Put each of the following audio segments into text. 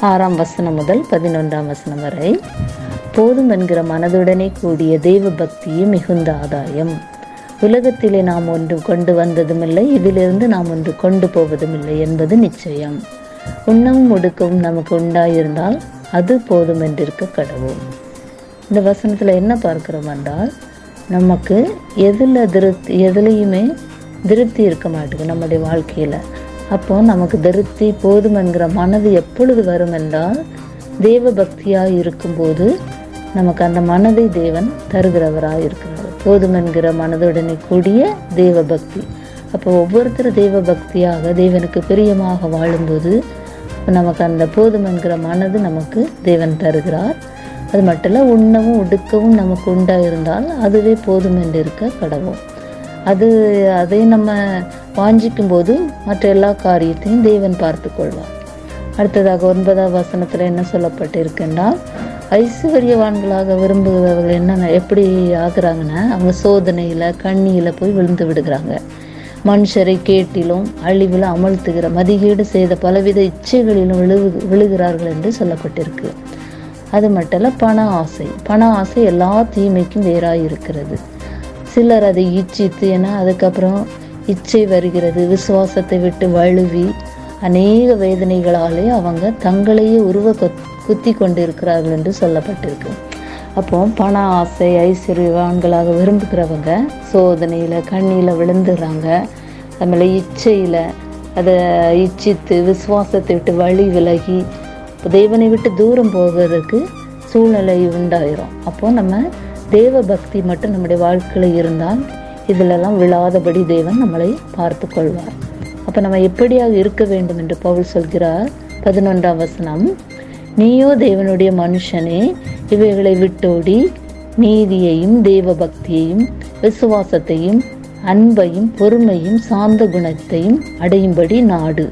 ஆறாம் வசனம் முதல் பதினொன்றாம் வசனம் வரை. போதும் என்கிற மனதுடனே கூடிய தெய்வ பக்தியே மிகுந்த ஆதாயம். உலகத்திலே நாம் ஒன்று கொண்டு வந்ததுமில்லை இதிலிருந்து நாம் ஒன்று கொண்டு போவதும் இல்லை என்பது நிச்சயம். உண்ணவும் ஒடுக்கவும் நமக்கு உண்டாயிருந்தால் அது போதும் என்றிருக்க கடவுள். இந்த வசனத்தில் என்ன பார்க்கிறோம் என்றால் நமக்கு எதில் திருப்தி எதுலேயுமே திருப்தி இருக்க மாட்டேங்குது நம்முடைய வாழ்க்கையில். அப்போ நமக்கு திருப்தி போதும் என்கிற மனது எப்பொழுது வரும் என்றால் தேவ பக்தியாக இருக்கும்போது நமக்கு அந்த மனதை தேவன் தருகிறவராக இருக்கிறார். போதும் என்கிற மனதுடனே கூடிய தேவ பக்தி அப்போ ஒவ்வொருத்தர் தெய்வ பக்தியாக தேவனுக்கு பிரியமாக வாழும்போது நமக்கு அந்த போதும் என்கிற மனது நமக்கு தேவன் தருகிறார். அது மட்டும் இல்லை உண்ணவும் உடுக்கவும் நமக்கு உண்டாக இருந்தால் அதுவே போதும் என்று இருக்க கடவும் அது அதை நம்ம வாஞ்சிக்கும் போது மற்ற எல்லா காரியத்தையும் தேவன் பார்த்து கொள்வார் அடுத்ததாக ஒன்பதாம் வசனத்தில் என்ன சொல்லப்பட்டிருக்குன்னா ஐஸ்வர்யவான்களாக விரும்புகிறவர்கள் என்ன எப்படி ஆகுறாங்கன்னா அவங்க சோதனையில் கண்ணியில் போய் விழுந்து விடுகிறாங்க. மனுஷரை கேட்டிலும் அழிவில் அமழ்த்துகிற மதிகீடு செய்த பலவித இச்சைகளிலும் விழு விழுகிறார்கள் என்று சொல்லப்பட்டிருக்கு. அது மட்டும் இல்லை பண ஆசை. பண ஆசை எல்லா தீமைக்கும் வேறாக இருக்கிறது சிலர் அதை இச்சித்து ஏன்னா அதுக்கப்புறம் இச்சை வருகிறது விசுவாசத்தை விட்டு வழுவி அநேக வேதனைகளாலே அவங்க தங்களையே உருவ குத்தி கொண்டு இருக்கிறார்கள் என்று சொல்லப்பட்டிருக்கு. அப்போ பண ஆசை ஐஸ்வர்யவான்களாக விரும்புகிறவங்க சோதனையில் கண்ணியில் விழுந்துடுறாங்க. அதுமாதிரி இச்சையில் அதை இச்சித்து விசுவாசத்தை விட்டு வழி விலகி தேவனை விட்டு தூரம் போகிறதுக்கு சூழ்நிலை உண்டாயிரும். அப்போ நம்ம தேவ பக்தி மட்டும் நம்முடைய வாழ்க்கையில் இருந்தால் இதிலெல்லாம் விழாதபடி தேவன் நம்மளை பார்த்து கொள்வார் அப்போ நம்ம எப்படியாக இருக்க வேண்டும் என்று பவுல் சொல்கிறார். பதினொன்றாம் வசனம் நீயோ தேவனுடைய மனுஷனே இவைகளை விட்டோடி நீதியையும் தேவ பக்தியையும் விசுவாசத்தையும் அன்பையும் பொறுமையும் சாந்த குணத்தையும் அடையும்படி நாடு.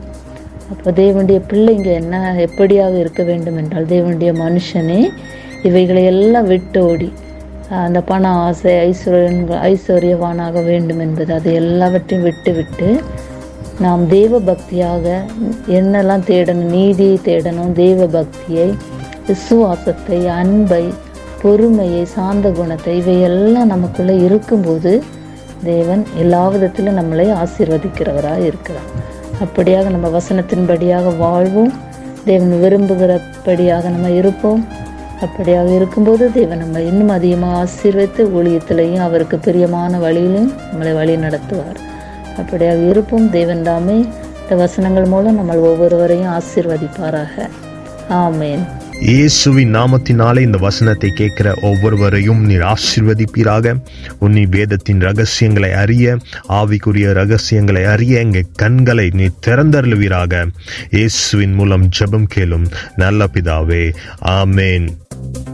அப்போ தேவனுடைய பிள்ளைங்க என்ன எப்படியாக இருக்க வேண்டும் என்றால் தேவனுடைய மனுஷனே இவைகளை எல்லாம் விட்டோடி அந்த பண ஆசை ஐஸ்வர்யன் ஐஸ்வர்யவானாக வேண்டும் என்பது அது எல்லாவற்றையும் விட்டுவிட்டு நாம் தேவ பக்தியாக என்னெல்லாம் தேடணும் நீதியை தேடணும் தேவ பக்தியை விசுவாசத்தை அன்பை பொறுமையை சாந்த குணத்தை இவையெல்லாம் நமக்குள்ளே இருக்கும்போது தேவன் எல்லா விதத்திலும் நம்மளை ஆசீர்வதிக்கிறவராக இருக்கிறார். அப்படியாக நம்ம வசனத்தின்படியாக வாழ்வோம். தேவன் விரும்புகிறபடியாக நம்ம இருப்போம். அப்படியாக இருக்கும்போது தேவன் நம்ம இன்னும் அதிகமாக ஆசீர்வித்து ஊழியத்திலையும் அவருக்கு பிரியமான வழியிலையும் நம்மளை வழி நடத்துவார். அப்படியாக இருப்போம். தேவன் தாமே இந்த வசனங்கள் மூலம் நம்ம ஒவ்வொருவரையும் ஆசீர்வதிப்பாராக. ஆமேன். இயேசுவின் நாமத்தினாலே இந்த வசனத்தை கேட்கிற ஒவ்வொருவரையும் நீர் ஆசிர்வதிப்பீராக. உன்னி வேதத்தின் ரகசியங்களை அறிய ஆவிக்குரிய ரகசியங்களை அறிய எங்கள் கண்களை நீ திறந்தருளுவீராக. இயேசுவின் மூலம் ஜெபம் கேளும் நல்ல பிதாவே. ஆமேன். thank you